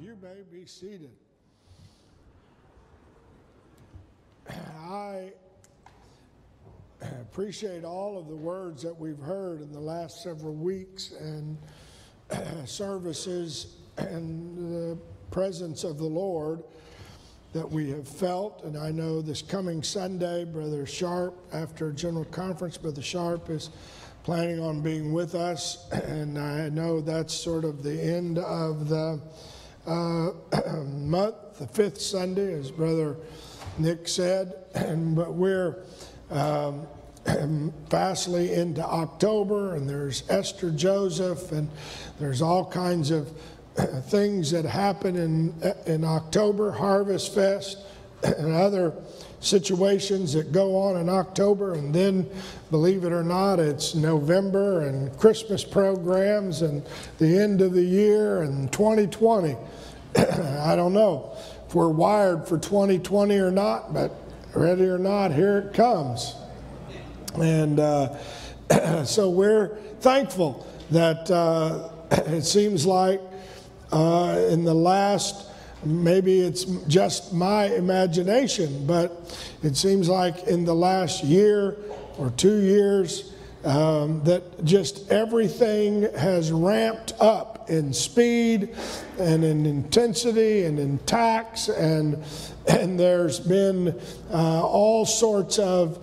You may be seated. I appreciate all of the words that we've heard in the last several weeks and services and the presence of the Lord that we have felt. And I know this coming Sunday, Brother Sharp, after General Conference, Brother Sharp is planning on being with us. And I know that's sort of the end of the uh, month, the fifth Sunday, as Brother Nick said. And, but we're um, fastly into October, and there's Esther Joseph, and there's all kinds of things that happen in, in October, Harvest Fest, and other situations that go on in October, and then, believe it or not, it's November and Christmas programs and the end of the year and 2020. I don't know if we're wired for 2020 or not, but ready or not, here it comes. And uh, so we're thankful that uh, it seems like uh, in the last maybe it's just my imagination, but it seems like in the last year or two years um, that just everything has ramped up in speed and in intensity and in tax and and there's been uh, all sorts of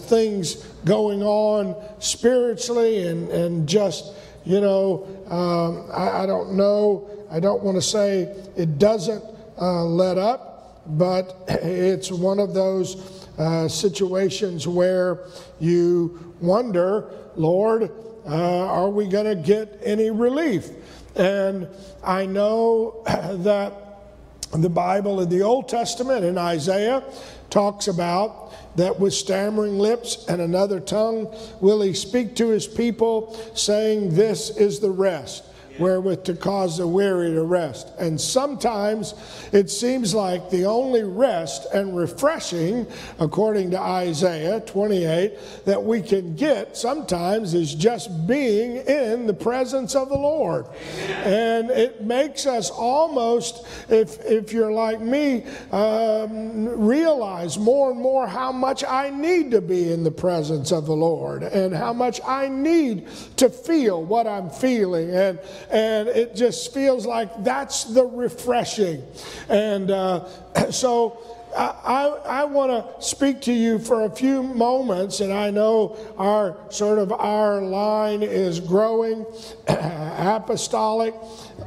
things going on spiritually and and just you know um, I, I don't know I don't want to say it doesn't uh, let up, but it's one of those uh, situations where you wonder, Lord, uh, are we going to get any relief? And I know that the Bible in the Old Testament in Isaiah talks about that with stammering lips and another tongue will he speak to his people, saying, This is the rest wherewith to cause the weary to rest. And sometimes it seems like the only rest and refreshing, according to Isaiah 28, that we can get sometimes is just being in the presence of the Lord. And it makes us almost, if, if you're like me, um, realize more and more how much I need to be in the presence of the Lord and how much I need to feel what I'm feeling and and it just feels like that's the refreshing. And uh, so I, I want to speak to you for a few moments, and I know our sort of our line is growing, apostolic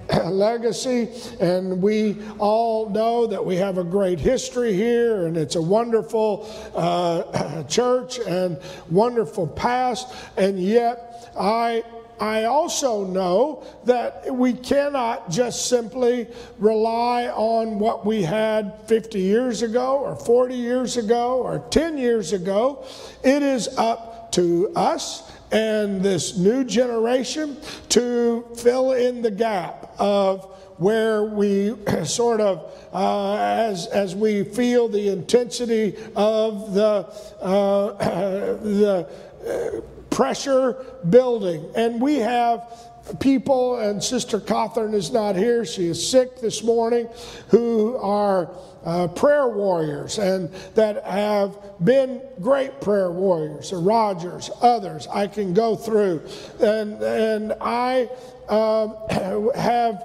legacy, and we all know that we have a great history here, and it's a wonderful uh, church and wonderful past, and yet I I also know that we cannot just simply rely on what we had 50 years ago or 40 years ago or 10 years ago. It is up to us and this new generation to fill in the gap of where we sort of, uh, as, as we feel the intensity of the, uh, the uh, pressure building. And we have people, and Sister Catherine is not here, she is sick this morning, who are uh, prayer warriors and that have been great prayer warriors, Rogers, others I can go through. And, and I uh, have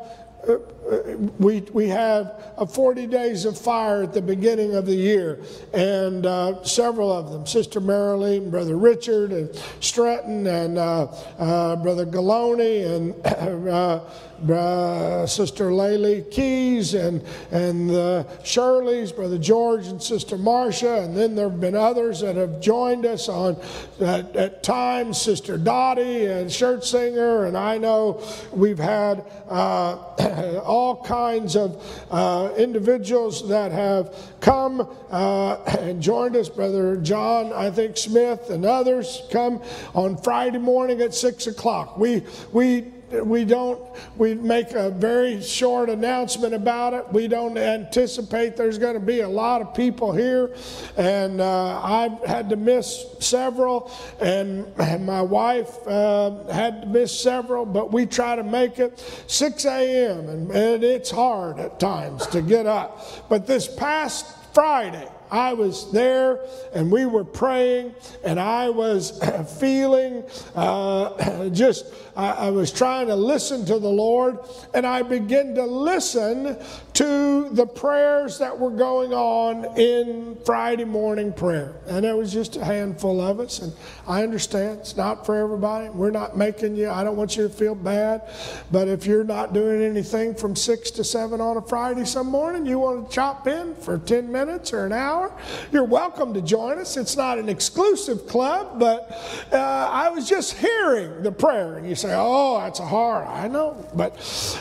we, we have a 40 days of fire at the beginning of the year, and uh, several of them, Sister Marilyn, Brother Richard, and Stratton, and uh, uh Brother Galoni, and uh, uh, Sister Laylee Keys and, and the Shirleys, Brother George and Sister Marcia, and then there have been others that have joined us on at, at times, Sister Dottie and Shirt Singer, and I know we've had uh, all kinds of uh, individuals that have come uh, and joined us. Brother John, I think Smith, and others come on Friday morning at six o'clock. We we we don't we make a very short announcement about it. We don't anticipate there's going to be a lot of people here, and uh, I've had to miss several, and, and my wife uh, had to miss several, but we try to make it 6 a.m. And, and it's hard at times to get up. But this past Friday, I was there and we were praying, and I was feeling uh, just, I, I, was trying to listen to the Lord, and I began to listen to the prayers that were going on in Friday morning prayer. And there was just a handful of us, and I understand it's not for everybody. We're not making you, I don't want you to feel bad, but if you're not doing anything from 6 to 7 on a Friday some morning, you want to chop in for 10 minutes or an hour you're welcome to join us. It's not an exclusive club, but uh, I was just hearing the prayer, and you say, "Oh, that's hard." I know, but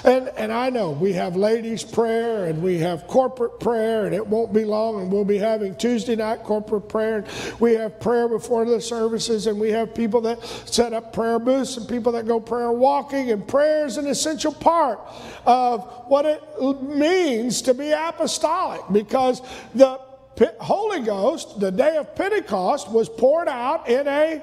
and and I know we have ladies' prayer and we have corporate prayer, and it won't be long, and we'll be having Tuesday night corporate prayer. And we have prayer before the services, and we have people that set up prayer booths and people that go prayer walking, and prayer is an essential part of what it means to be apostolic because the Holy Ghost, the day of Pentecost, was poured out in a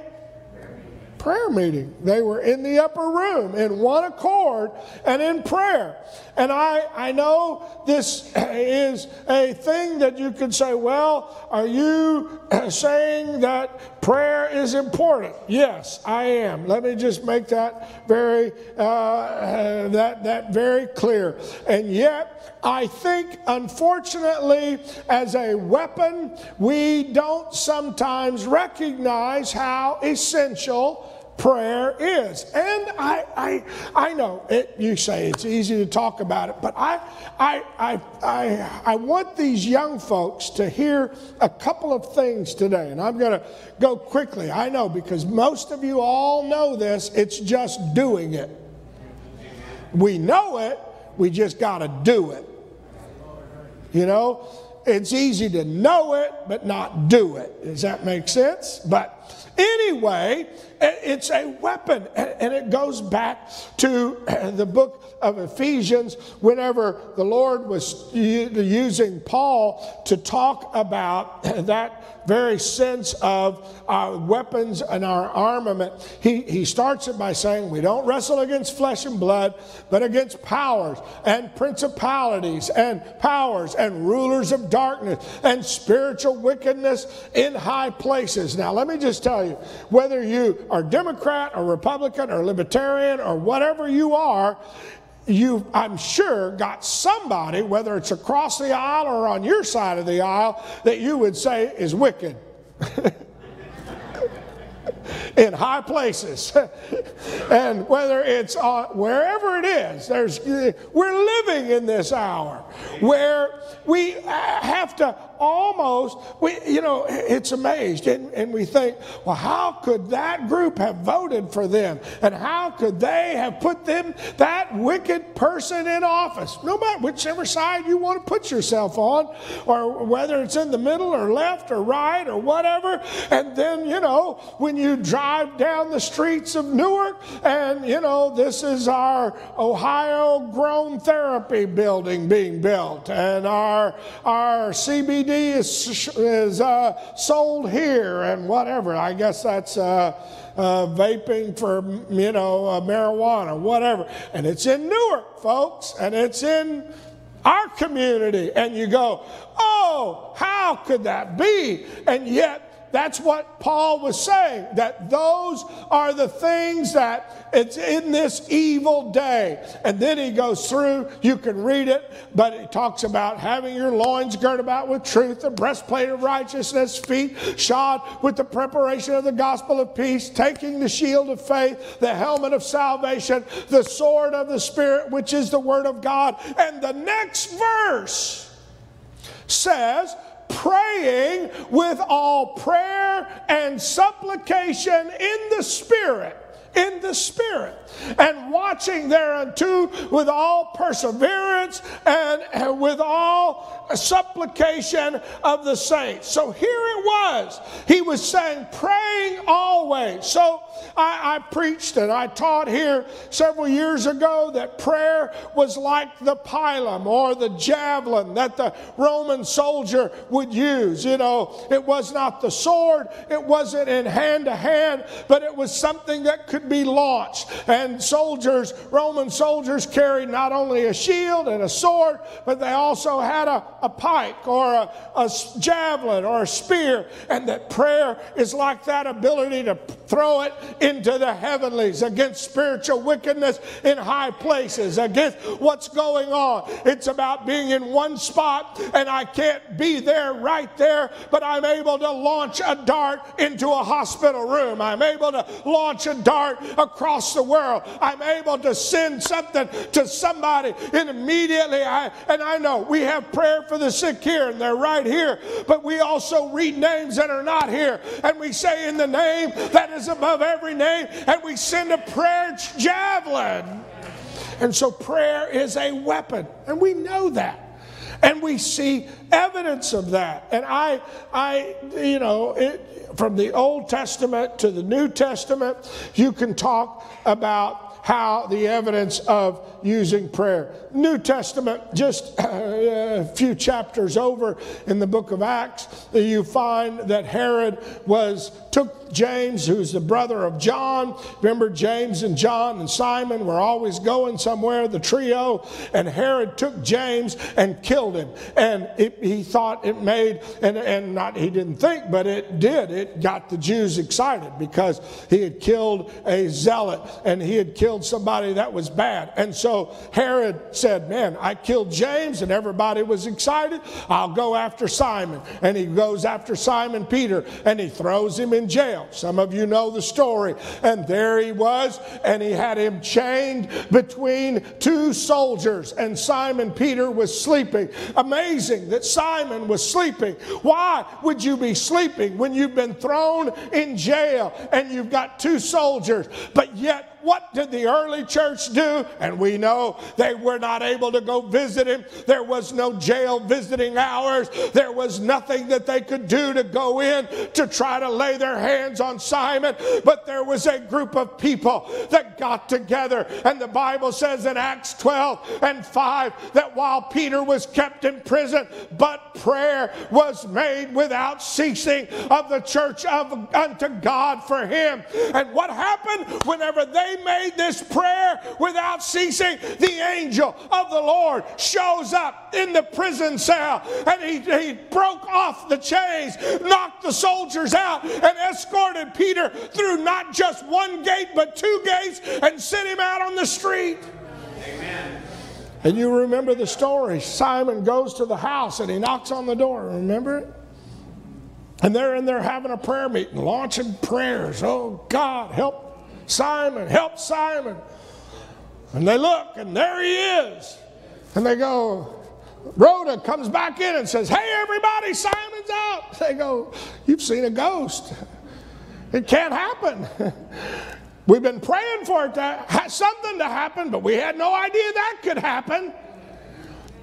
prayer meeting. They were in the upper room in one accord and in prayer. And I, I know this is a thing that you could say, well, are you saying that prayer is important? Yes, I am. Let me just make that very, uh, that, that very clear. And yet, I think, unfortunately, as a weapon, we don't sometimes recognize how essential prayer is. And I, I, I know it, you say it's easy to talk about it, but I, I, I, I, I want these young folks to hear a couple of things today. And I'm going to go quickly. I know because most of you all know this, it's just doing it. We know it, we just got to do it. You know, it's easy to know it, but not do it. Does that make sense? But anyway, it's a weapon. And it goes back to the book of Ephesians whenever the Lord was using Paul to talk about that very sense of our weapons and our armament. He, he starts it by saying, We don't wrestle against flesh and blood, but against powers and principalities and powers and rulers of darkness and spiritual wickedness in high places. Now, let me just tell you whether you are Democrat or Republican or Libertarian or whatever you are, you, I'm sure, got somebody, whether it's across the aisle or on your side of the aisle, that you would say is wicked. in high places. and whether it's uh, wherever it is, there's, we're living in this hour where we have to almost, we, you know, it's amazed. And, and we think, well, how could that group have voted for them? And how could they have put them, that wicked person in office? No matter whichever side you want to put yourself on, or whether it's in the middle or left or right or whatever. And then, you know, when you drive down the streets of Newark, and, you know, this is our Ohio grown therapy building being built, and our, our CBD is, is uh, sold here and whatever. I guess that's uh, uh, vaping for, you know, uh, marijuana, whatever. And it's in Newark, folks, and it's in our community. And you go, oh, how could that be? And yet, that's what Paul was saying, that those are the things that it's in this evil day. And then he goes through, you can read it, but he talks about having your loins girt about with truth, the breastplate of righteousness, feet shod with the preparation of the gospel of peace, taking the shield of faith, the helmet of salvation, the sword of the Spirit, which is the word of God. And the next verse says, praying with all prayer and supplication in the Spirit in the Spirit, and watching thereunto with all perseverance and, and with all supplication of the saints. So here it was. He was saying, praying always. So I, I preached and I taught here several years ago that prayer was like the pilum or the javelin that the Roman soldier would use. You know, it was not the sword, it wasn't in hand to hand, but it was something that could be launched. And soldiers, Roman soldiers, carried not only a shield and a sword, but they also had a, a pike or a, a javelin or a spear. And that prayer is like that ability to throw it into the heavenlies against spiritual wickedness in high places, against what's going on. It's about being in one spot and I can't be there right there, but I'm able to launch a dart into a hospital room. I'm able to launch a dart across the world. I'm able to send something to somebody and immediately I and I know we have prayer for the sick here and they're right here, but we also read names that are not here and we say in the name that is above every name and we send a prayer javelin. And so prayer is a weapon and we know that. And we see evidence of that. And I, I, you know, it, from the Old Testament to the New Testament, you can talk about how the evidence of using prayer. New Testament, just uh, a few chapters over in the book of Acts, you find that Herod was took James, who's the brother of John. Remember, James and John and Simon were always going somewhere, the trio. And Herod took James and killed him. And it, he thought it made, and, and not he didn't think, but it did. It got the Jews excited because he had killed a zealot and he had killed somebody that was bad. And so Herod said, Man, I killed James, and everybody was excited. I'll go after Simon. And he goes after Simon Peter and he throws him in jail. Some of you know the story. And there he was, and he had him chained between two soldiers, and Simon Peter was sleeping. Amazing that Simon was sleeping. Why would you be sleeping when you've been thrown in jail and you've got two soldiers, but yet what did the early church do? And we know they were not able to go visit him. There was no jail visiting hours. There was nothing that they could do to go in to try to lay their hands on Simon. But there was a group of people that got together. And the Bible says in Acts 12 and 5 that while Peter was kept in prison, but prayer was made without ceasing of the church of unto God for him. And what happened whenever they made this prayer without ceasing, the angel of the Lord shows up in the prison cell and he, he broke off the chains, knocked the soldiers out, and escorted Peter through not just one gate but two gates and sent him out on the street. Amen. And you remember the story. Simon goes to the house and he knocks on the door. Remember it? And they're in there having a prayer meeting, launching prayers. Oh, God, help Simon, help Simon. And they look, and there he is. And they go, Rhoda comes back in and says, Hey, everybody, Simon's out. They go, You've seen a ghost. It can't happen. We've been praying for it to something to happen, but we had no idea that could happen.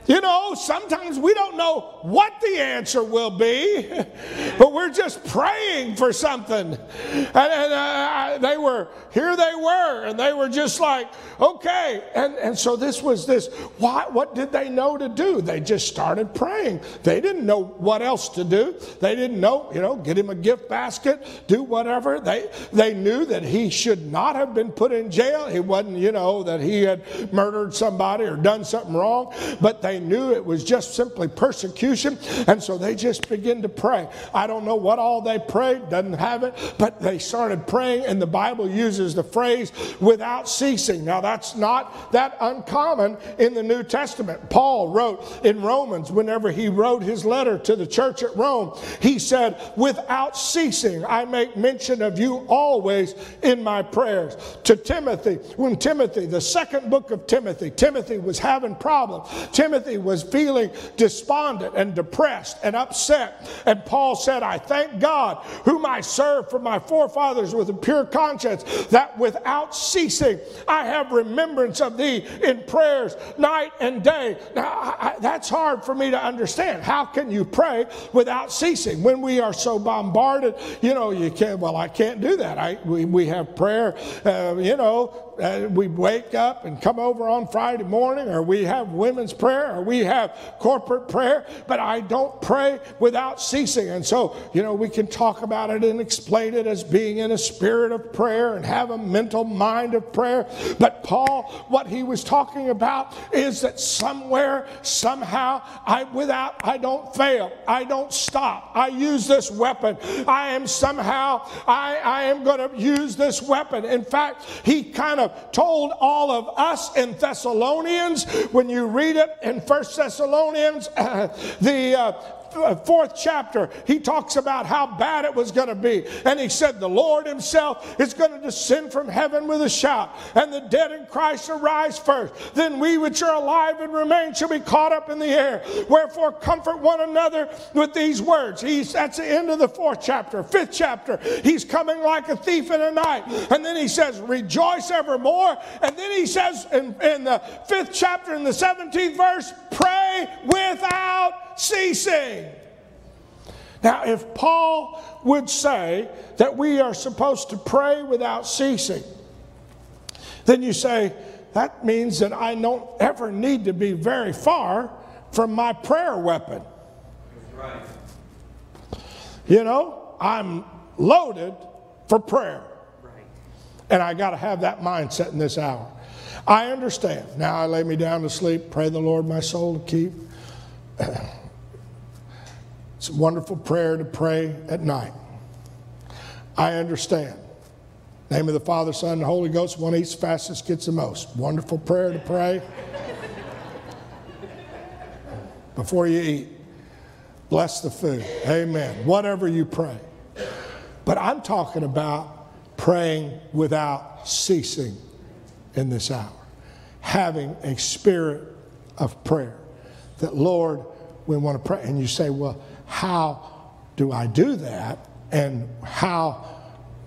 You know, sometimes we don't know what the answer will be, but we're just praying for something. And, and uh, they were, here they were, and they were just like, okay. And, and so this was this, what, what did they know to do? They just started praying. They didn't know what else to do. They didn't know, you know, get him a gift basket, do whatever. They, they knew that he should not have been put in jail. He wasn't, you know, that he had murdered somebody or done something wrong, but they they knew it was just simply persecution. And so they just began to pray. I don't know what all they prayed, doesn't have it, but they started praying, and the Bible uses the phrase without ceasing. Now, that's not that uncommon in the New Testament. Paul wrote in Romans, whenever he wrote his letter to the church at Rome, he said, Without ceasing, I make mention of you always in my prayers. To Timothy, when Timothy, the second book of Timothy, Timothy was having problems. Timothy Timothy was feeling despondent and depressed and upset. And Paul said, I thank God, whom I serve from my forefathers with a pure conscience, that without ceasing I have remembrance of thee in prayers night and day. Now, I, I, that's hard for me to understand. How can you pray without ceasing when we are so bombarded? You know, you can't, well, I can't do that. I, we, we have prayer, uh, you know, uh, we wake up and come over on Friday morning, or we have women's prayer, or we have corporate prayer, but I don't pray without ceasing. And so, you know, we can talk about it and explain it as being in a spirit of prayer and have a mental mind of prayer. But Paul, what he was talking about is that somewhere, somehow, I without I don't fail, I don't stop. I use this weapon. I am somehow, I, I am going to use this weapon. In fact, he kind of of told all of us in Thessalonians, when you read it in First Thessalonians, uh, the uh, Uh, fourth chapter, he talks about how bad it was going to be. And he said, The Lord himself is going to descend from heaven with a shout, and the dead in Christ arise first. Then we which are alive and remain shall be caught up in the air. Wherefore, comfort one another with these words. He's, that's the end of the fourth chapter. Fifth chapter, he's coming like a thief in the night. And then he says, Rejoice evermore. And then he says in, in the fifth chapter, in the 17th verse, Pray without ceasing. Now, if Paul would say that we are supposed to pray without ceasing, then you say, that means that I don't ever need to be very far from my prayer weapon. Right. You know, I'm loaded for prayer. Right. And I got to have that mindset in this hour. I understand. Now I lay me down to sleep, pray the Lord my soul to keep. It's a wonderful prayer to pray at night. I understand. Name of the Father, Son, and Holy Ghost, one eats fastest, gets the most. Wonderful prayer to pray. Before you eat, bless the food. Amen. Whatever you pray. But I'm talking about praying without ceasing in this hour, having a spirit of prayer. That, Lord, we want to pray. And you say, well, how do I do that? And how,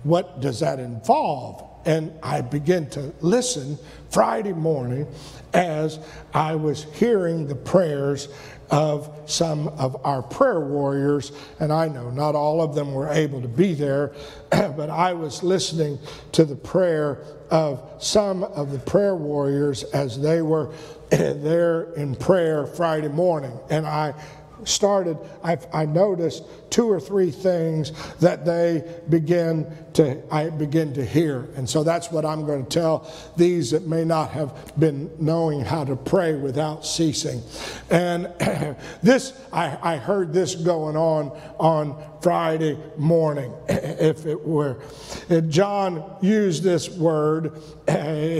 what does that involve? And I begin to listen Friday morning as I was hearing the prayers of some of our prayer warriors. And I know not all of them were able to be there, but I was listening to the prayer of some of the prayer warriors as they were eh, there in prayer Friday morning. And I started, I've, I noticed two or three things that they begin to, I begin to hear. And so that's what I'm going to tell these that may not have been knowing how to pray without ceasing. And this, I, I heard this going on on Friday morning, if it were. John used this word.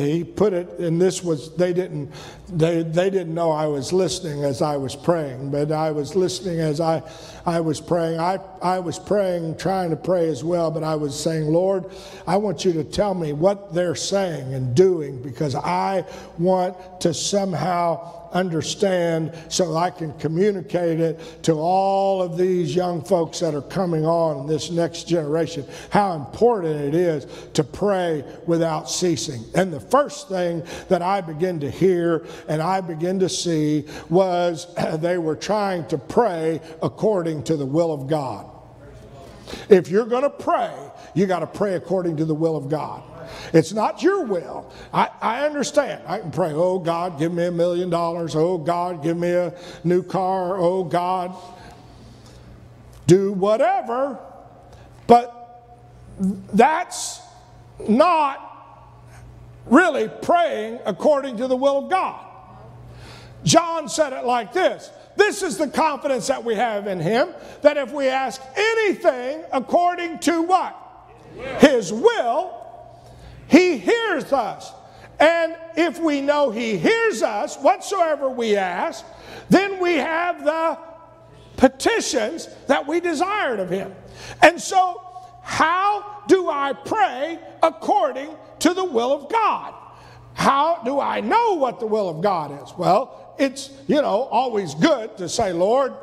He put it, and this was, they didn't, they, they didn't know I was listening as I was praying, but I was listening as I, I was praying. I, I was praying, trying to pray as well, but I was saying, Lord, I want you to tell me what they're saying and doing because I want to somehow understand so I can communicate it to all of these young folks that are coming on in this next generation how important it is to pray without ceasing. And the first thing that I begin to hear and I begin to see was they were trying to pray according to the will of God. If you're going to pray, you got to pray according to the will of God. It's not your will. I, I understand. I can pray, oh God, give me a million dollars. Oh God, give me a new car. Oh God, do whatever. But that's not really praying according to the will of God. John said it like this This is the confidence that we have in Him, that if we ask anything according to what? His will, he hears us. And if we know He hears us, whatsoever we ask, then we have the petitions that we desired of Him. And so, how do I pray according to the will of God? How do I know what the will of God is? Well, it's, you know, always good to say, Lord,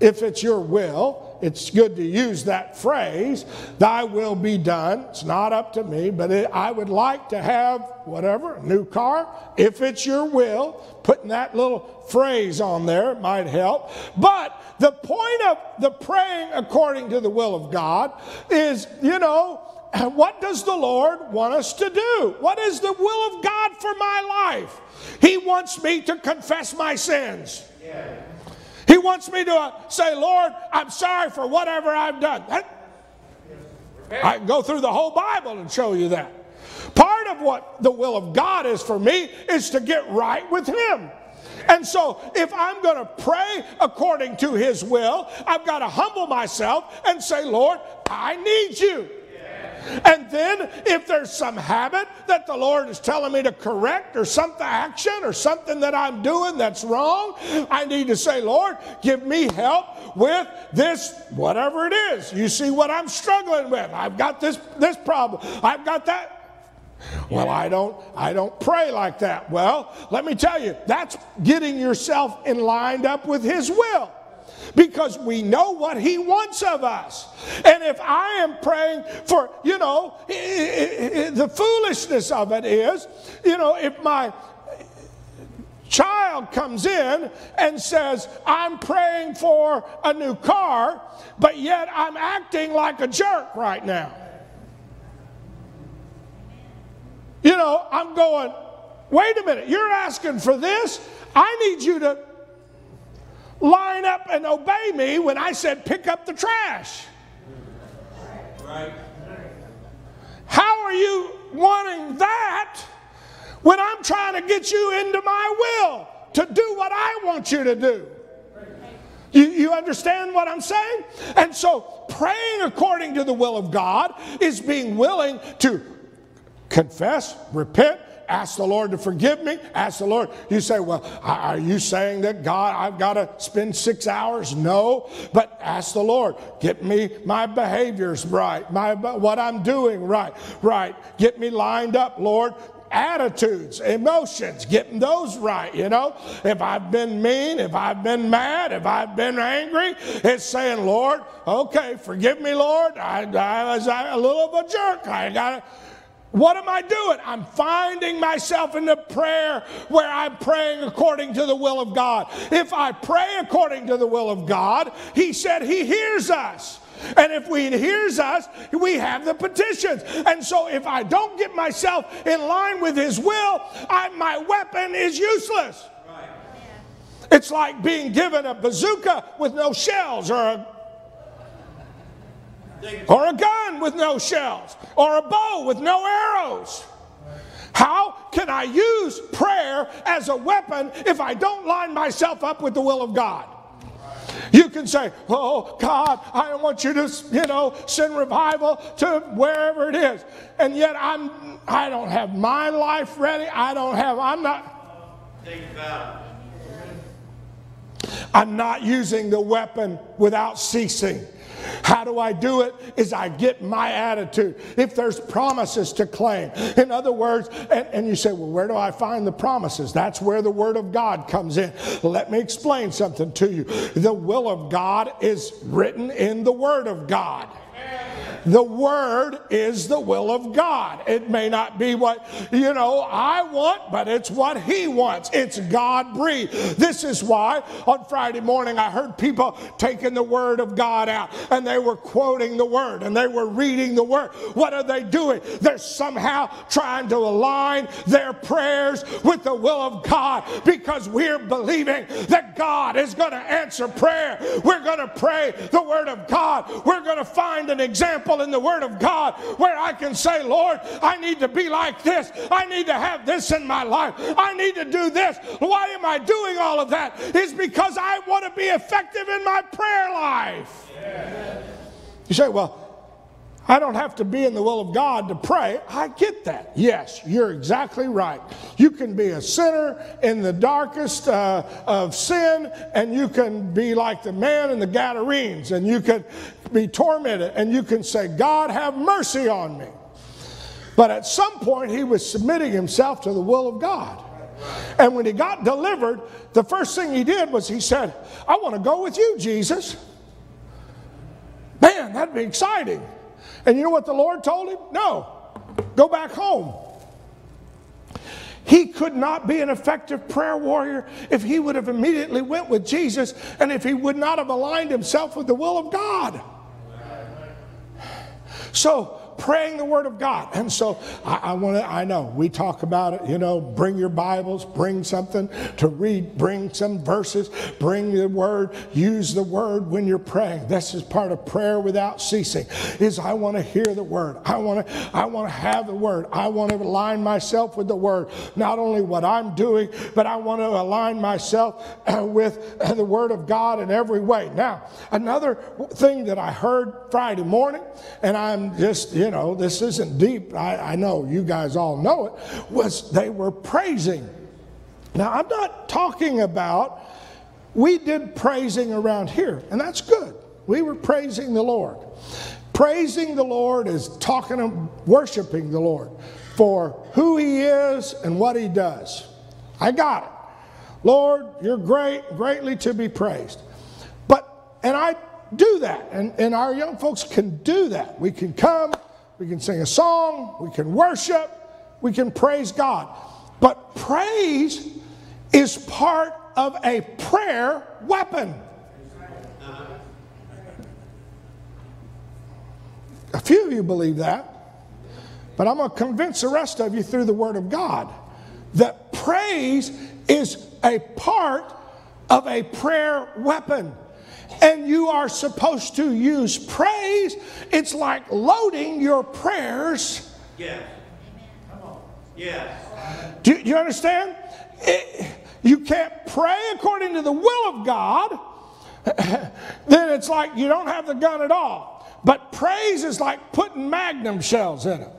if it's your will, it's good to use that phrase, thy will be done. It's not up to me, but it, I would like to have whatever, a new car, if it's your will. Putting that little phrase on there might help. But the point of the praying according to the will of God is, you know, what does the Lord want us to do? What is the will of God for my life? He wants me to confess my sins. He wants me to uh, say, Lord, I'm sorry for whatever I've done. I can go through the whole Bible and show you that. Part of what the will of God is for me is to get right with Him. And so, if I'm going to pray according to His will, I've got to humble myself and say, Lord, I need you. And then, if there's some habit that the Lord is telling me to correct, or some action, or something that I'm doing that's wrong, I need to say, Lord, give me help with this, whatever it is. You see what I'm struggling with. I've got this, this problem. I've got that. Well, I don't I don't pray like that. Well, let me tell you, that's getting yourself in lined up with his will because we know what He wants of us. And if I am praying for, you know, the foolishness of it is, you know, if my child comes in and says, I'm praying for a new car, but yet I'm acting like a jerk right now. You know, I'm going, wait a minute, you're asking for this? I need you to line up and obey me when I said pick up the trash. Right. How are you wanting that when I'm trying to get you into my will to do what I want you to do? You, you understand what I'm saying? And so, praying according to the will of God is being willing to confess, repent, ask the Lord to forgive me. Ask the Lord. You say, Well, are you saying that God, I've got to spend six hours? No, but ask the Lord, get me my behaviors right, my what I'm doing right, right. Get me lined up, Lord attitudes, emotions, getting those right, you know. If I've been mean, if I've been mad, if I've been angry, it's saying, Lord, okay, forgive me, Lord. I, I was a little of a jerk. I got to what am I doing? I'm finding myself in the prayer where I'm praying according to the will of God. If I pray according to the will of God, He said He hears us. And if He hears us, we have the petitions. And so if I don't get myself in line with His will, I, my weapon is useless. Right. It's like being given a bazooka with no shells or a or a gun with no shells, or a bow with no arrows. How can I use prayer as a weapon if I don't line myself up with the will of God? You can say, Oh, God, I want you to, you know, send revival to wherever it is. And yet I'm I don't have my life ready. I don't have, I'm not. I'm not using the weapon without ceasing. How do I do it? Is I get my attitude. If there's promises to claim, in other words, and, and you say, well, where do I find the promises? That's where the Word of God comes in. Let me explain something to you. The will of God is written in the Word of God. The Word is the will of God. It may not be what, you know, I want, but it's what He wants. It's God breathed. This is why on Friday morning I heard people taking the Word of God out and they were quoting the Word and they were reading the Word. What are they doing? They're somehow trying to align their prayers with the will of God because we're believing that God is going to answer prayer. We're going to pray the Word of God. We're going to find an example in the Word of God where I can say, Lord, I need to be like this. I need to have this in my life. I need to do this. Why am I doing all of that? It's because I want to be effective in my prayer life. Yeah. You say, well, I don't have to be in the will of God to pray. I get that. Yes, you're exactly right. You can be a sinner in the darkest uh, of sin, and you can be like the man in the Gadarenes, and you can be tormented, and you can say, God, have mercy on me. But at some point, he was submitting himself to the will of God. And when he got delivered, the first thing he did was he said, I want to go with you, Jesus. Man, that'd be exciting. And you know what the Lord told him? No, go back home. He could not be an effective prayer warrior if he would have immediately went with Jesus and if he would not have aligned himself with the will of God. So praying the Word of God. And so I, I want to, I know we talk about it, you know, bring your Bibles, bring something to read, bring some verses, bring the Word, use the Word when you're praying. This is part of prayer without ceasing, is I want to hear the Word. I want to, I want to have the Word. I want to align myself with the Word. Not only what I'm doing, but I want to align myself uh, with uh, the Word of God in every way. Now, another thing that I heard Friday morning, and I'm just, you know, this isn't deep. I, I know you guys all know it, was they were praising. Now, I'm not talking about, we did praising around here, and that's good. We were praising the Lord. Praising the Lord is talking worshiping the Lord for who He is and what He does. I got it. Lord, you're great, greatly to be praised. But, and I do that, and, and our young folks can do that. We can come, we can sing a song, we can worship, we can praise God. But praise is part of a prayer weapon. A few of you believe that, but I'm going to convince the rest of you through the Word of God that praise is a part of a prayer weapon and you are supposed to use praise. It's like loading your prayers. Yes. Come on. Yes. Do, do you understand? It, you can't pray according to the will of God, then it's like you don't have the gun at all. But praise is like putting magnum shells in it.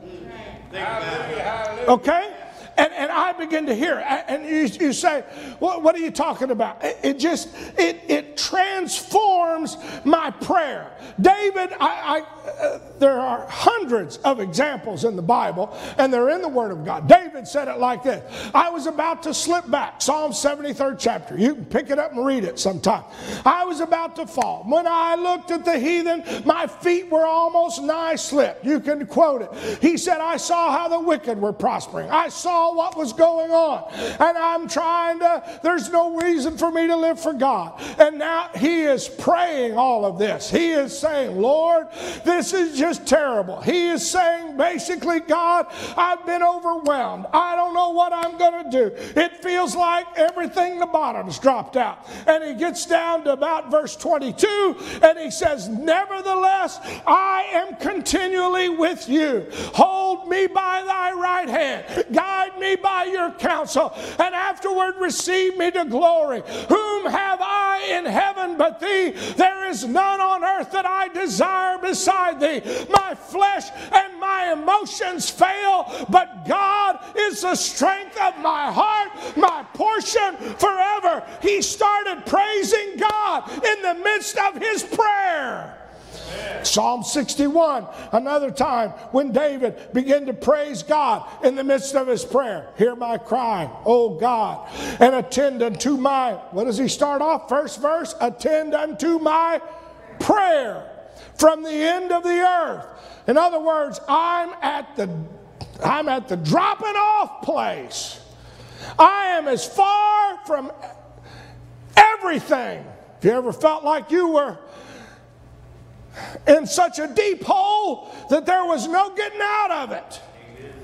Okay? And, and I begin to hear, it. and you, you say, well, what are you talking about? It, it just, it, it transforms my prayer. David, I, I uh, there are hundreds of examples in the Bible, and they're in the Word of God. David said it like this I was about to slip back, Psalm 73rd chapter. You can pick it up and read it sometime. I was about to fall. When I looked at the heathen, my feet were almost nigh slipped. You can quote it. He said, I saw how the wicked were prospering. I saw what was going on. And I'm trying to, there's no reason for me to live for God. And now he is praying all of this. He is saying, Lord, this is just terrible. He is saying, basically, God, I've been overwhelmed. I don't know what I'm going to do. It feels like everything the bottom's dropped out. And he gets down to about verse 22 and he says, Nevertheless, I am continually with you. Hold me by thy right hand. Guide me by your counsel, and afterward receive me to glory. Whom have I in heaven but thee? There is none on earth that I desire beside thee. My flesh and my emotions fail, but God is the strength of my heart, my portion forever. He started praising God in the midst of his prayer. Psalm 61, another time when David began to praise God in the midst of his prayer. Hear my cry, O God, and attend unto my, what does he start off? First verse, attend unto my prayer from the end of the earth. In other words, I'm at the I'm at the dropping off place. I am as far from everything. If you ever felt like you were in such a deep hole that there was no getting out of it.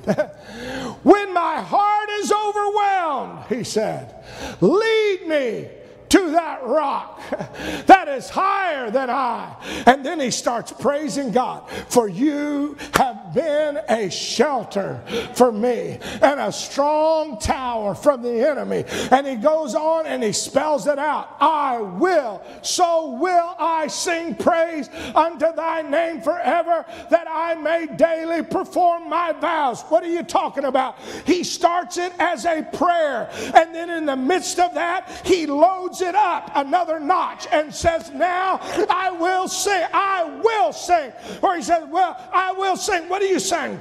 when my heart is overwhelmed, he said, lead me to that rock that is higher than I. And then he starts praising God, for you have been a shelter for me and a strong tower from the enemy. And he goes on and he spells it out I will, so will I sing praise unto thy name forever, that I may daily perform my vows. What are you talking about? He starts it as a prayer, and then in the midst of that, he loads it up another notch and says, Now I will sing. I will sing. Or he says, Well, I will sing. What are you saying?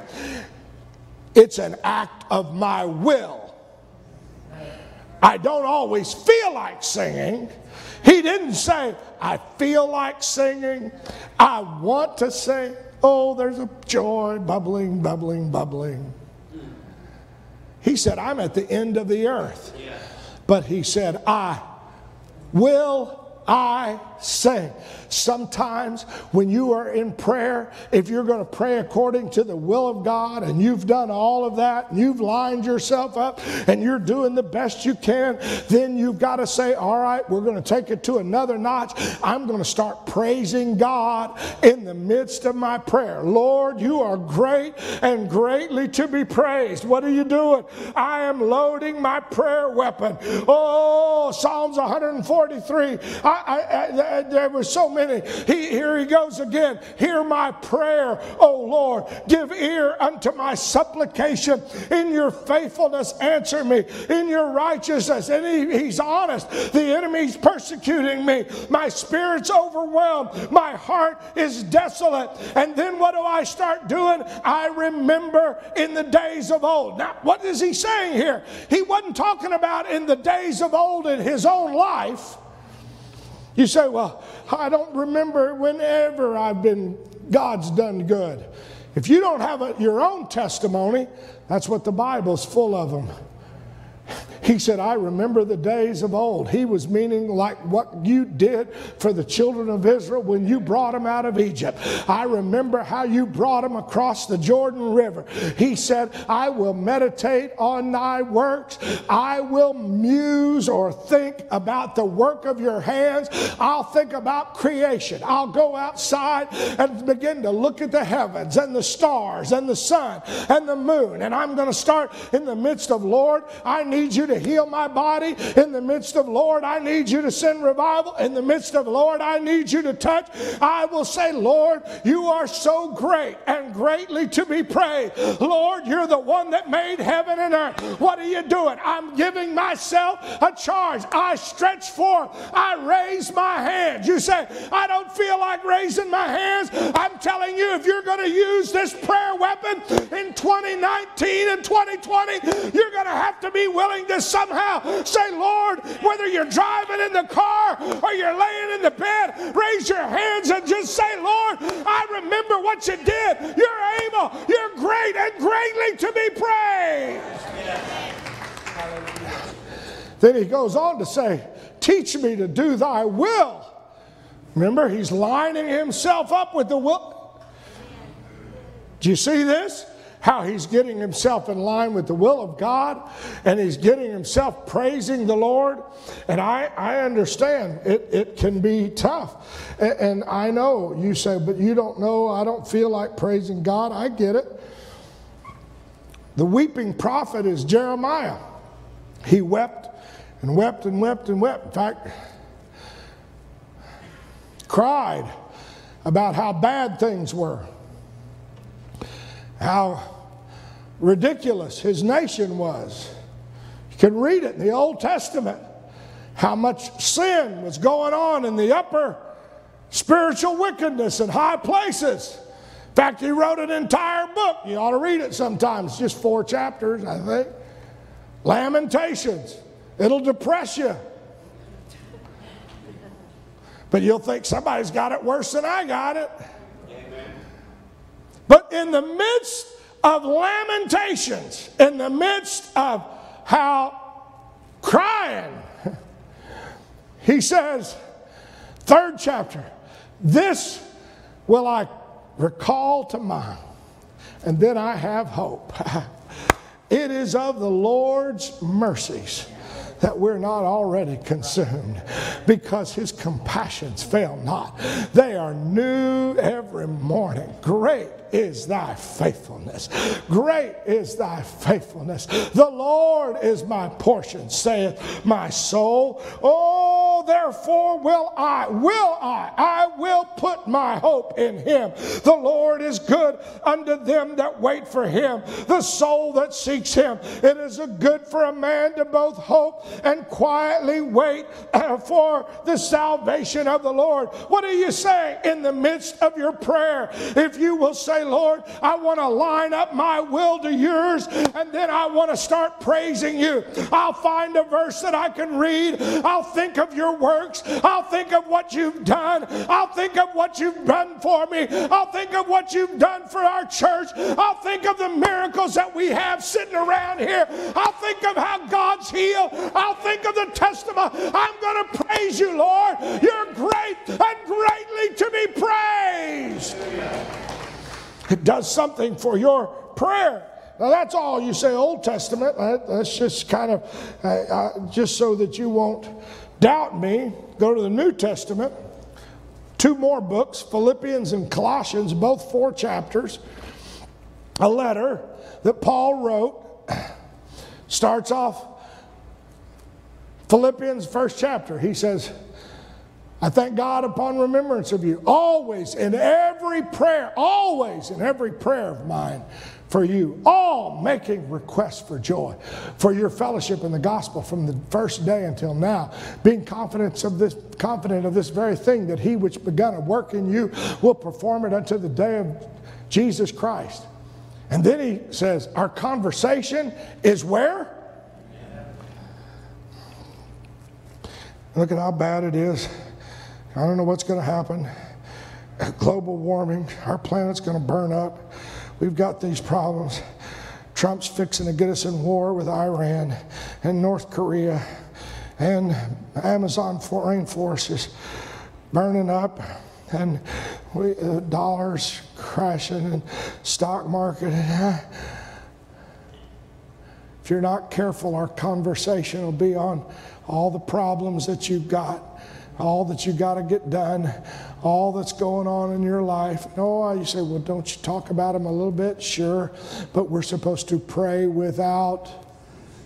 It's an act of my will. I don't always feel like singing. He didn't say, I feel like singing. I want to sing. Oh, there's a joy bubbling, bubbling, bubbling. He said, I'm at the end of the earth. But he said, I will I sing. Sometimes when you are in prayer, if you're going to pray according to the will of God and you've done all of that, and you've lined yourself up and you're doing the best you can, then you've got to say, All right, we're going to take it to another notch. I'm going to start praising God in the midst of my prayer. Lord, you are great and greatly to be praised. What are you doing? I am loading my prayer weapon. Oh, Psalms 143. I, I, I, there were so many. He, here he goes again. Hear my prayer, O Lord. Give ear unto my supplication. In your faithfulness, answer me. In your righteousness. And he, he's honest. The enemy's persecuting me. My spirit's overwhelmed. My heart is desolate. And then what do I start doing? I remember in the days of old. Now, what is he saying here? He wasn't talking about in the days of old in his own life. You say, Well, I don't remember whenever I've been, God's done good. If you don't have a, your own testimony, that's what the Bible's full of them. He said, I remember the days of old. He was meaning like what you did for the children of Israel when you brought them out of Egypt. I remember how you brought them across the Jordan River. He said, I will meditate on thy works. I will muse or think about the work of your hands. I'll think about creation. I'll go outside and begin to look at the heavens and the stars and the sun and the moon. And I'm going to start in the midst of, Lord, I need you to heal my body. In the midst of, Lord, I need you to send revival. In the midst of, Lord, I need you to touch. I will say, Lord, you are so great and greatly to be praised. Lord, you're the one that made heaven and earth. What are you doing? I'm giving myself a charge. I stretch forth. I raise my hands. You say, I don't feel like raising my hands. I'm telling you, if you're going to use this prayer weapon in 2019 and 2020, you're going to have to be willing to somehow say, Lord, whether you're driving in the car or you're laying in the bed, raise your hands and just say, Lord, I remember what you did. You're able, you're great and greatly to be praised. Then he goes on to say, Teach me to do thy will. Remember, he's lining himself up with the will. Do you see this? How he's getting himself in line with the will of God and he's getting himself praising the Lord. And I, I understand it, it can be tough. And, and I know you say, but you don't know, I don't feel like praising God. I get it. The weeping prophet is Jeremiah. He wept and wept and wept and wept. In fact, cried about how bad things were how ridiculous his nation was. You can read it in the Old Testament, how much sin was going on in the upper spiritual wickedness in high places. In fact, he wrote an entire book. You ought to read it sometimes, just four chapters, I think. Lamentations. It'll depress you. But you'll think somebody's got it worse than I got it. But in the midst of lamentations, in the midst of how crying, he says, third chapter, this will I recall to mind, and then I have hope. it is of the Lord's mercies that we're not already consumed because his compassions fail not. They are new every morning. Great is thy faithfulness. Great is thy faithfulness. The Lord is my portion, saith my soul. Oh, therefore will I, will I, I will put my hope in him. The Lord is good unto them that wait for him, the soul that seeks him. It is a good for a man to both hope and quietly wait uh, for the salvation of the Lord. What do you say in the midst of your prayer? If you will say, Lord, I want to line up my will to yours, and then I want to start praising you. I'll find a verse that I can read. I'll think of your works. I'll think of what you've done. I'll think of what you've done for me. I'll think of what you've done for our church. I'll think of the miracles that we have sitting around here. I'll think of how God's healed. I'll think of the testimony. I'm going to praise you, Lord. You're great and greatly to be praised. It does something for your prayer. Now that's all you say Old Testament. That's just kind of uh, uh, just so that you won't doubt me. Go to the New Testament. Two more books, Philippians and Colossians, both four chapters. A letter that Paul wrote starts off Philippians first chapter. He says, I thank God upon remembrance of you, always in every prayer, always in every prayer of mine for you, all making requests for joy, for your fellowship in the gospel from the first day until now, being confident of this, confident of this very thing that he which begun a work in you will perform it unto the day of Jesus Christ. And then he says, Our conversation is where? Look at how bad it is. I don't know what's going to happen. Global warming, our planet's going to burn up. We've got these problems. Trump's fixing to get us in war with Iran and North Korea, and Amazon rainforest is burning up, and we, uh, dollars crashing, and stock market. If you're not careful, our conversation will be on all the problems that you've got all that you got to get done, all that's going on in your life. Oh, you say, well, don't you talk about them a little bit? Sure. But we're supposed to pray without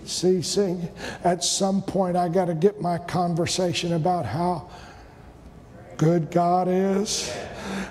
ceasing. At some point, I got to get my conversation about how good God is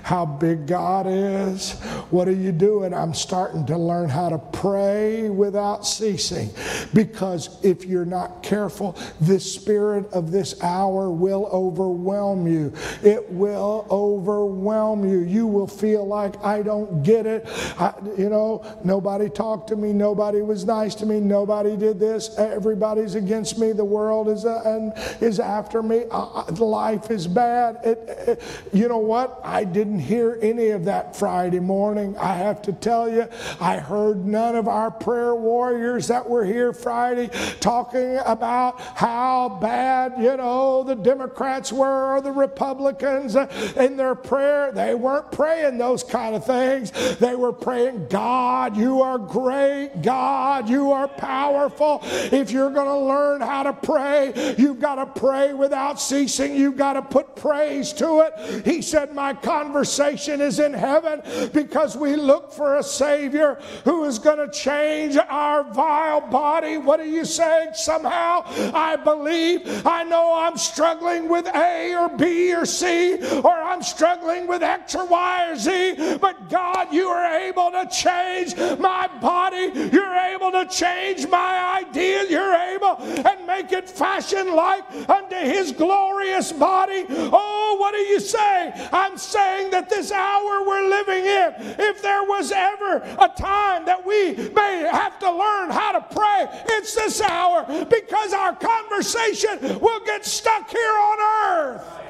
how big God is. What are you doing? I'm starting to learn how to pray without ceasing. Because if you're not careful, the spirit of this hour will overwhelm you. It will overwhelm you. You will feel like, I don't get it. I, you know, nobody talked to me. Nobody was nice to me. Nobody did this. Everybody's against me. The world is, uh, and is after me. Uh, life is bad. It, it, you know what? I didn't didn't hear any of that Friday morning. I have to tell you, I heard none of our prayer warriors that were here Friday talking about how bad, you know, the Democrats were or the Republicans uh, in their prayer. They weren't praying those kind of things. They were praying, God, you are great. God, you are powerful. If you're going to learn how to pray, you've got to pray without ceasing. You've got to put praise to it. He said, My conversation is in heaven because we look for a Savior who is going to change our vile body. What are you saying? Somehow I believe, I know I'm struggling with A or B or C, or I'm struggling with X or Y or Z, but God, you are able to change my body. You're able to change my ideas. You're able and make it fashion like unto His glorious body. Oh, what do you say? I'm saying that this hour we're living in, if there was ever a time that we may have to learn how to pray, it's this hour because our conversation will get stuck here on earth.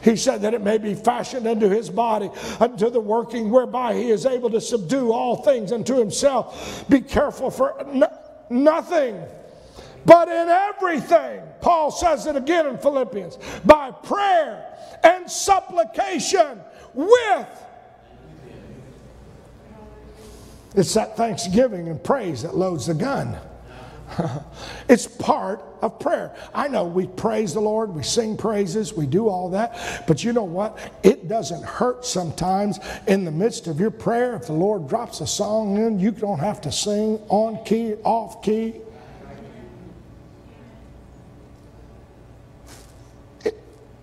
He said that it may be fashioned unto his body, unto the working whereby he is able to subdue all things unto himself. Be careful for no, nothing, but in everything. Paul says it again in Philippians by prayer and supplication with. It's that thanksgiving and praise that loads the gun. it's part of prayer. I know we praise the Lord, we sing praises, we do all that, but you know what? It doesn't hurt sometimes in the midst of your prayer if the Lord drops a song in, you don't have to sing on key, off key.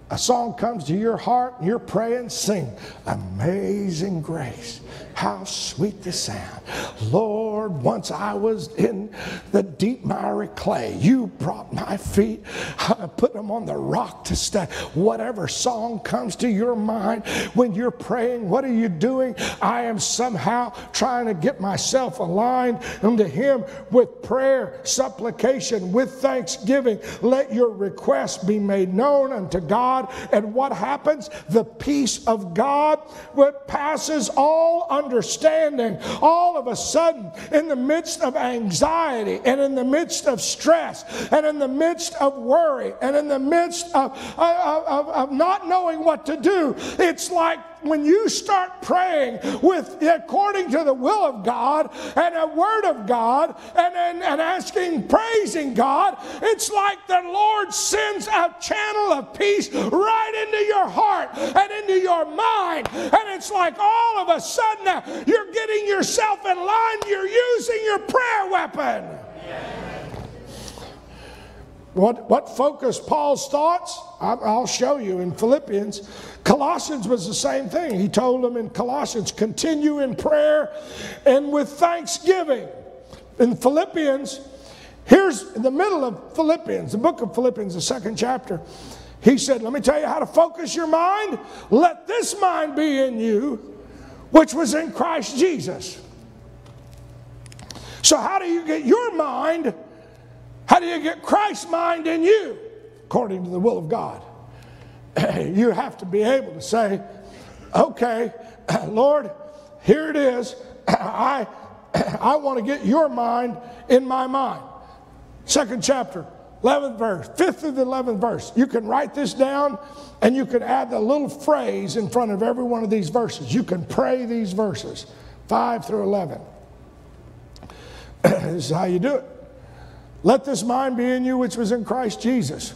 A song comes to your heart and you're praying, sing Amazing Grace. How sweet the sound. Lord, once I was in the deep miry clay, you brought my feet, I put them on the rock to stay. Whatever song comes to your mind when you're praying, what are you doing? I am somehow trying to get myself aligned unto Him with prayer, supplication, with thanksgiving. Let your requests be made known unto God. And what happens? The peace of God, what passes all understanding all of a sudden, in the midst of anxiety and in the midst of stress and in the midst of worry and in the midst of, of, of, of not knowing what to do, it's like when you start praying with according to the will of God and a word of God and, and, and asking, praising God, it's like the Lord sends a channel of peace right into your heart and into your mind. And it's like all of a sudden uh, you're getting yourself in line, you're using your prayer weapon. What, what focused Paul's thoughts? I'll show you in Philippians. Colossians was the same thing. He told them in Colossians, continue in prayer and with thanksgiving. In Philippians, here's in the middle of Philippians, the book of Philippians, the second chapter. He said, Let me tell you how to focus your mind. Let this mind be in you, which was in Christ Jesus. So, how do you get your mind how do you get Christ's mind in you? According to the will of God. you have to be able to say, okay, Lord, here it is. I, I want to get your mind in my mind. Second chapter, 11th verse, 5th to the 11th verse. You can write this down and you can add the little phrase in front of every one of these verses. You can pray these verses, 5 through 11. this is how you do it. Let this mind be in you which was in Christ Jesus,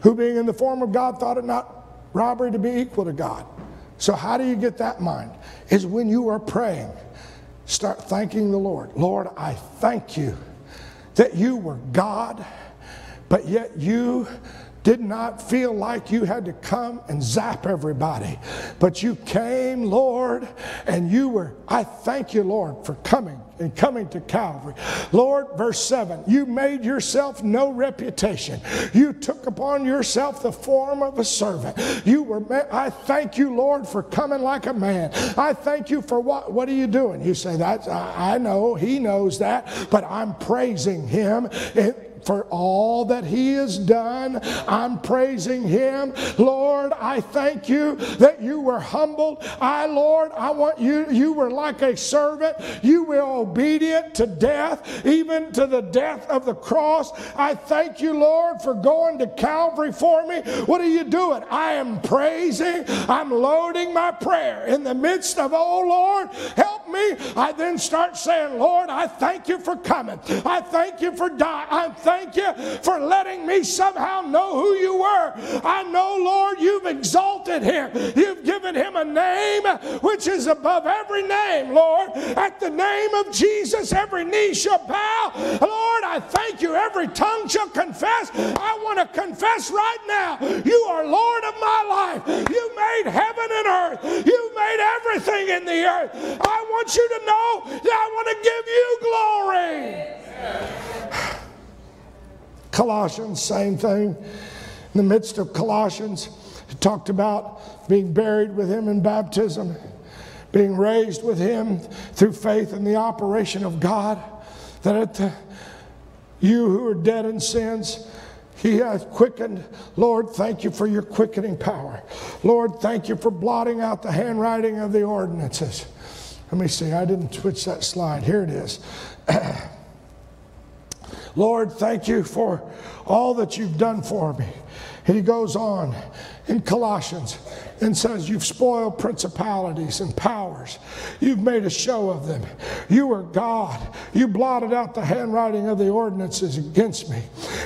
who being in the form of God thought it not robbery to be equal to God. So, how do you get that mind? Is when you are praying, start thanking the Lord. Lord, I thank you that you were God, but yet you did not feel like you had to come and zap everybody, but you came, Lord, and you were. I thank you, Lord, for coming and coming to Calvary. Lord, verse 7, you made yourself no reputation. You took upon yourself the form of a servant. You were, I thank you, Lord, for coming like a man. I thank you for what, what are you doing? You say, that I know, he knows that, but I'm praising him for all that He has done. I'm praising Him. Lord, I thank you that you were humbled. I, Lord, I want you, you were like a servant. You were obedient to death, even to the death of the cross. I thank you, Lord, for going to Calvary for me. What are you doing? I am praising. I'm loading my prayer in the midst of, oh Lord, help me. I then start saying, Lord, I thank you for coming. I thank you for dying. I thank you for letting me somehow know who you were. I know, Lord, you've exalted him. You've given him a name which is above every name, Lord. At the name of Jesus, every knee shall bow. Lord, I thank you. Every tongue shall confess. I want to confess right now you are Lord of my life. You made heaven and earth. You made everything in the earth. I want you to know that I want to give you glory. Colossians, same thing. In the midst of Colossians, it talked about being buried with him in baptism, being raised with him through faith in the operation of God, that at the, you who are dead in sins, he has quickened. Lord, thank you for your quickening power. Lord, thank you for blotting out the handwriting of the ordinances. Let me see, I didn't switch that slide. Here it is. Lord, thank you for all that you've done for me. And he goes on in Colossians and says, You've spoiled principalities and powers. You've made a show of them. You are God. You blotted out the handwriting of the ordinances against me.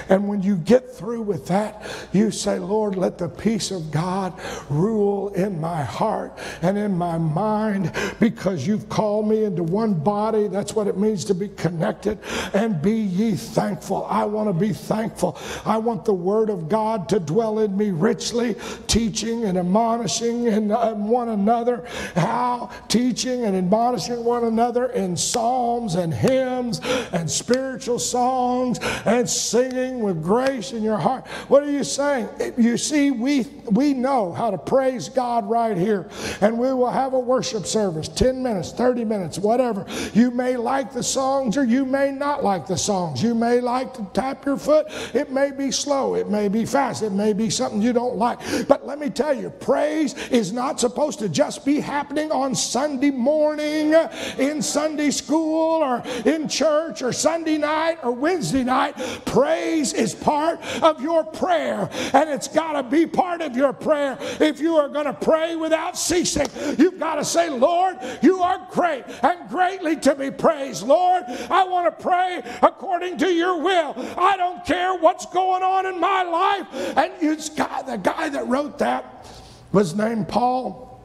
And when you get through with that, you say, Lord, let the peace of God rule in my heart and in my mind because you've called me into one body. That's what it means to be connected. And be ye thankful. I want to be thankful. I want the word of God to dwell in me richly, teaching and admonishing and uh, one another. How? Teaching and admonishing one another in psalms and hymns and spiritual songs and singing with grace in your heart. What are you saying? You see, we, we know how to praise God right here, and we will have a worship service 10 minutes, 30 minutes, whatever. You may like the songs or you may not like the songs. You may like to tap your foot. It may be slow, it may be fast, it may be something you don't like. But let me tell you, praise is not supposed to just be happening on Sunday morning in Sunday school or in church or Sunday night or Wednesday night. Praise is part of your prayer, and it's got to be part of your prayer. If you are going to pray without ceasing, you've got to say, Lord, you are great and greatly to be praised. Lord, I want to pray according to your will. I don't care what's going on in my life. And you, the guy that wrote that was named Paul.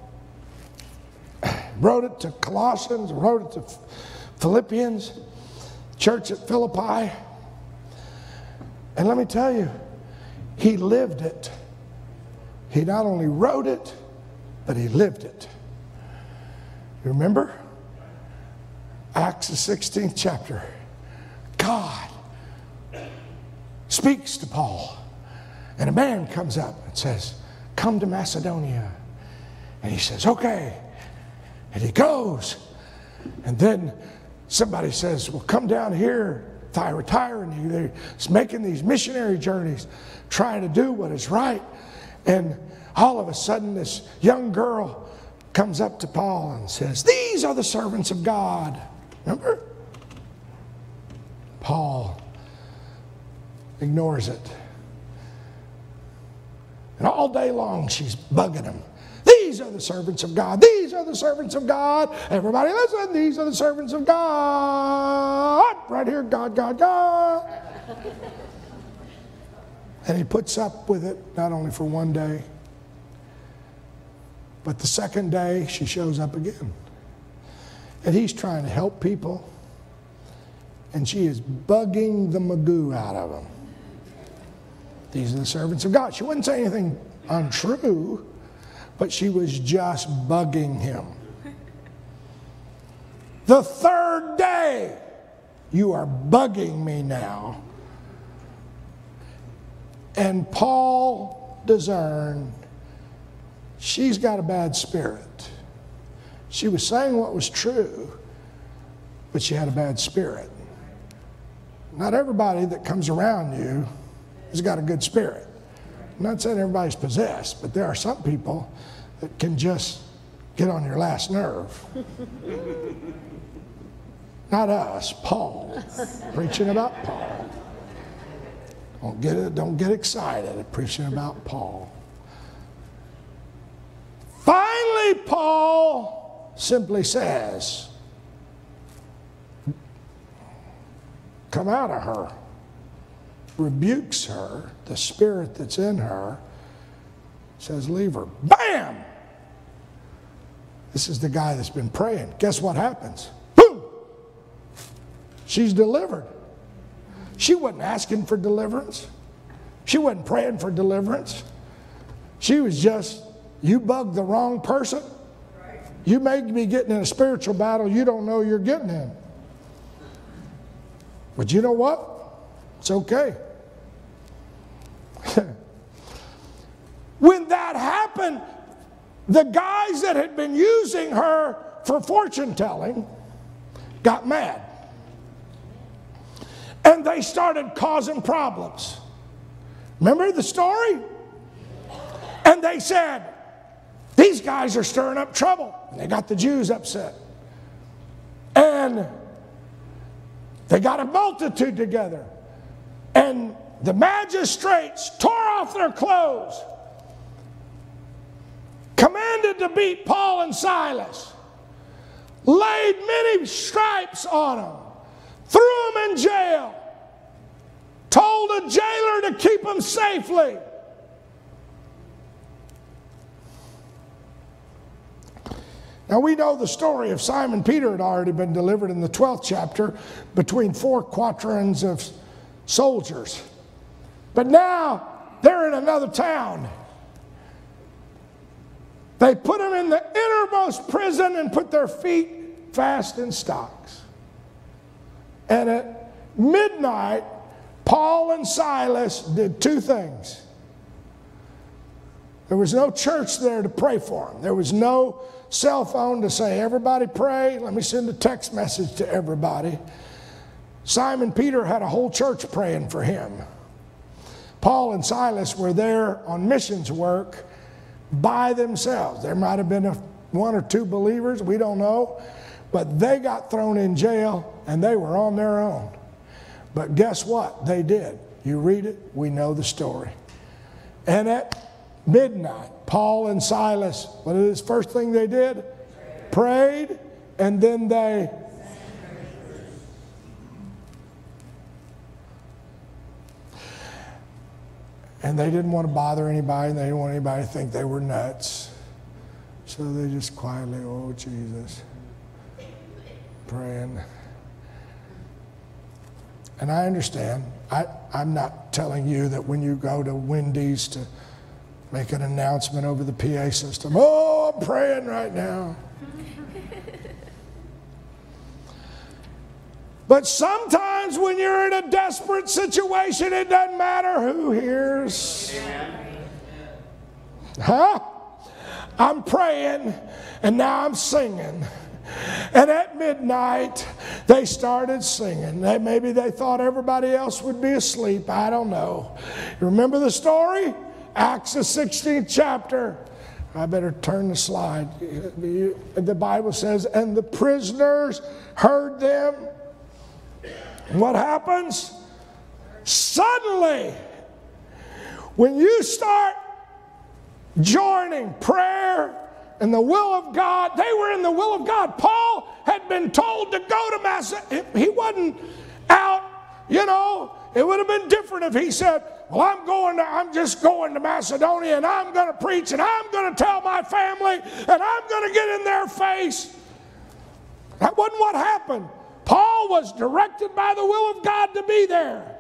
Wrote it to Colossians, wrote it to Philippians, church at Philippi. And let me tell you, he lived it. He not only wrote it, but he lived it. You remember? Acts, the 16th chapter. God speaks to Paul, and a man comes up and says, Come to Macedonia. And he says, Okay. And he goes. And then somebody says, Well, come down here, Thyatira. And he's making these missionary journeys, trying to do what is right. And all of a sudden, this young girl comes up to Paul and says, These are the servants of God. Remember? Paul ignores it. And all day long, she's bugging him. These are the servants of God. These are the servants of God. Everybody listen. These are the servants of God. Right here, God, God, God. and he puts up with it not only for one day, but the second day she shows up again. And he's trying to help people, and she is bugging the magoo out of them. These are the servants of God. She wouldn't say anything untrue, but she was just bugging him. The third day, you are bugging me now. And Paul discerned she's got a bad spirit. She was saying what was true, but she had a bad spirit. Not everybody that comes around you has got a good spirit. I'm not saying everybody's possessed, but there are some people that can just get on your last nerve. Not us, Paul, preaching about Paul. Don't get it, don't get excited at preaching about Paul. Finally, Paul simply says, Come out of her rebukes her, the spirit that's in her, says, Leave her. Bam! This is the guy that's been praying. Guess what happens? Boom! She's delivered. She wasn't asking for deliverance, she wasn't praying for deliverance. She was just, you bugged the wrong person. You may be getting in a spiritual battle you don't know you're getting in. But you know what? It's okay. when that happened, the guys that had been using her for fortune telling got mad. And they started causing problems. Remember the story? And they said, These guys are stirring up trouble. And they got the Jews upset. And they got a multitude together. And the magistrates tore off their clothes, commanded to beat Paul and Silas, laid many stripes on them, threw them in jail, told a jailer to keep them safely. Now we know the story of Simon Peter had already been delivered in the 12th chapter between four quaternions of soldiers. But now they're in another town. They put them in the innermost prison and put their feet fast in stocks. And at midnight, Paul and Silas did two things. There was no church there to pray for them. There was no cell phone to say, everybody pray. Let me send a text message to everybody. Simon Peter had a whole church praying for him. Paul and Silas were there on missions work by themselves. There might have been a, one or two believers, we don't know, but they got thrown in jail and they were on their own. But guess what? They did. You read it, we know the story. And at midnight, Paul and Silas, what is the first thing they did? Prayed, and then they And they didn't want to bother anybody, and they didn't want anybody to think they were nuts. So they just quietly, oh, Jesus, praying. And I understand. I, I'm not telling you that when you go to Wendy's to make an announcement over the PA system, oh, I'm praying right now. But sometimes when you're in a desperate situation, it doesn't matter who hears. Huh? I'm praying and now I'm singing. And at midnight, they started singing. They, maybe they thought everybody else would be asleep. I don't know. You remember the story? Acts, the 16th chapter. I better turn the slide. The Bible says, and the prisoners heard them what happens? Suddenly, when you start joining prayer and the will of God, they were in the will of God. Paul had been told to go to Macedonia. He wasn't out, you know. It would have been different if he said, Well, I'm going to, I'm just going to Macedonia and I'm going to preach and I'm going to tell my family and I'm going to get in their face. That wasn't what happened. Paul was directed by the will of God to be there.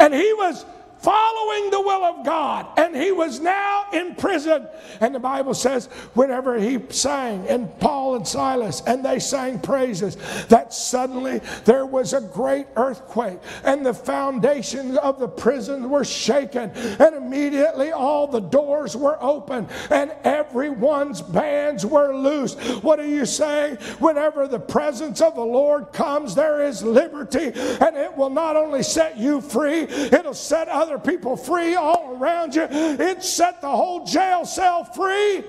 And he was following the will of God. And he was now in prison. And the Bible says, whenever he sang, and Paul and Silas, and they sang praises, that suddenly there was a great earthquake, and the foundations of the prison were shaken, and immediately all the doors were open, and everyone's bands were loose. What are you saying? Whenever the presence of the Lord comes, there is liberty, and it will not only set you free, it'll set others other people free all around you. It set the whole jail cell free.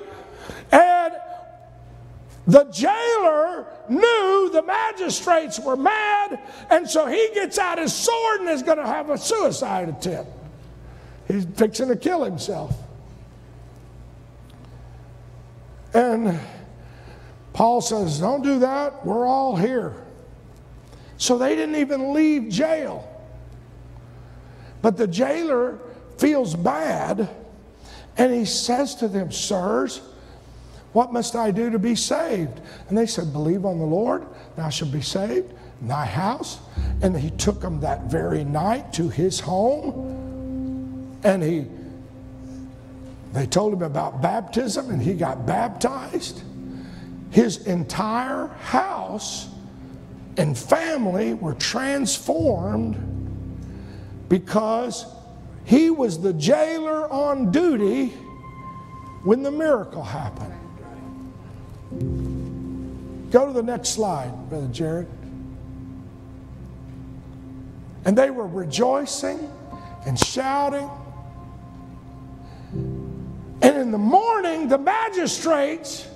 And the jailer knew the magistrates were mad, and so he gets out his sword and is going to have a suicide attempt. He's fixing to kill himself. And Paul says, Don't do that. We're all here. So they didn't even leave jail. But the jailer feels bad and he says to them, Sirs, what must I do to be saved? And they said, Believe on the Lord, thou shalt be saved, in thy house. And he took them that very night to his home. And he they told him about baptism, and he got baptized. His entire house and family were transformed because he was the jailer on duty when the miracle happened. Go to the next slide, Brother Jared. And they were rejoicing and shouting. And in the morning, the magistrates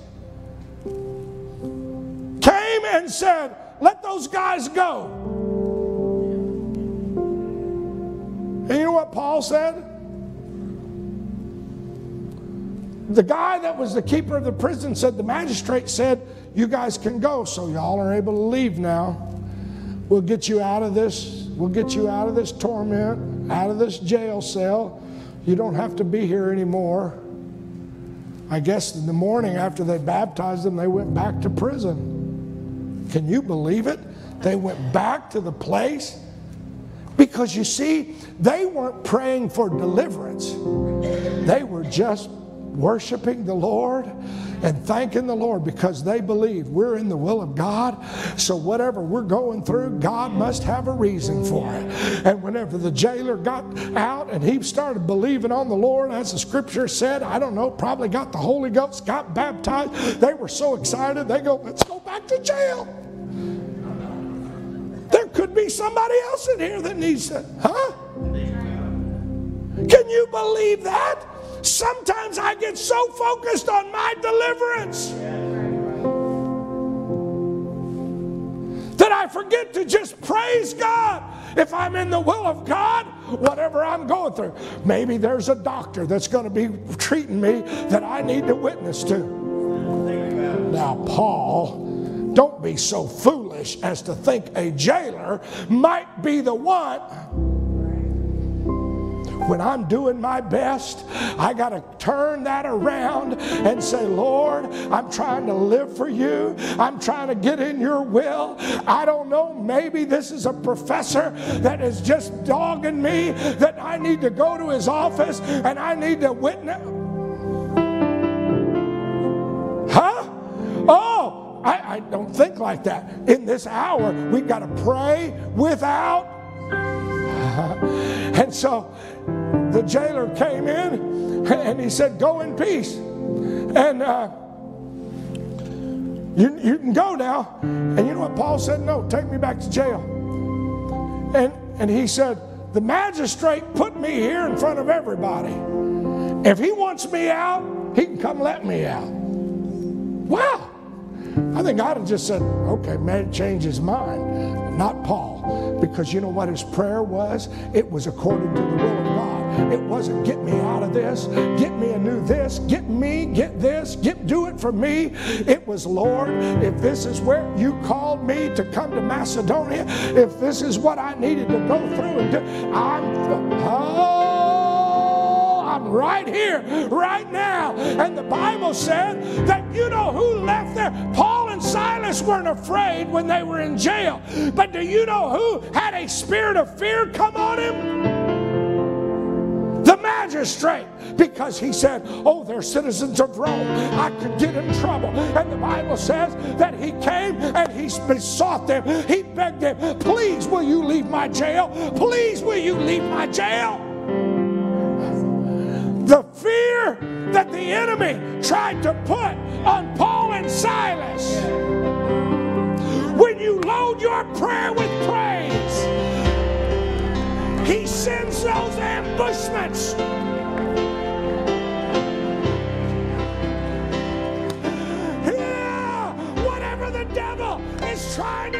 came and said, Let those guys go. And you know what Paul said? The guy that was the keeper of the prison said, The magistrate said, You guys can go, so y'all are able to leave now. We'll get you out of this. We'll get you out of this torment, out of this jail cell. You don't have to be here anymore. I guess in the morning after they baptized them, they went back to prison. Can you believe it? They went back to the place Because you see, they weren't praying for deliverance, they were just worshiping the Lord and thanking the Lord because they believe we're in the will of God. So, whatever we're going through, God must have a reason for it. And whenever the jailer got out and he started believing on the Lord, as the scripture said, I don't know, probably got the Holy Ghost, got baptized, they were so excited, they go, Let's go back to jail. Could be somebody else in here that needs it. Huh? Can you believe that? Sometimes I get so focused on my deliverance that I forget to just praise God. If I'm in the will of God, whatever I'm going through, maybe there's a doctor that's going to be treating me that I need to witness to. Now, Paul, don't be so foolish as to think a jailer might be the one when I'm doing my best, I got to turn that around and say, Lord, I'm trying to live for you. I'm trying to get in your will. I don't know, maybe this is a professor that is just dogging me, that I need to go to his office and I need to witness. I, I don't think like that. In this hour, we've got to pray without. and so the jailer came in and he said, Go in peace. And uh, you, you can go now. And you know what Paul said? No, take me back to jail. And, and he said, The magistrate put me here in front of everybody. If he wants me out, he can come let me out. Wow. I think I'd have just said, okay, man, change his mind. Not Paul. Because you know what his prayer was? It was according to the will of God. It wasn't get me out of this, get me a new this, get me, get this, get do it for me. It was, Lord, if this is where you called me to come to Macedonia, if this is what I needed to go through and do, I'm oh, I'm right here, right now. And the Bible said that you know who left there? Paul and Silas weren't afraid when they were in jail. But do you know who had a spirit of fear come on him? the magistrate because he said, Oh, they're citizens of Rome. I could get in trouble. And the Bible says that he came and he besought them. He begged them, Please, will you leave my jail? Please, will you leave my jail? the fear that the enemy tried to put on Paul and Silas. When you load your prayer with praise, he sends those ambushments. Yeah, whatever the devil is trying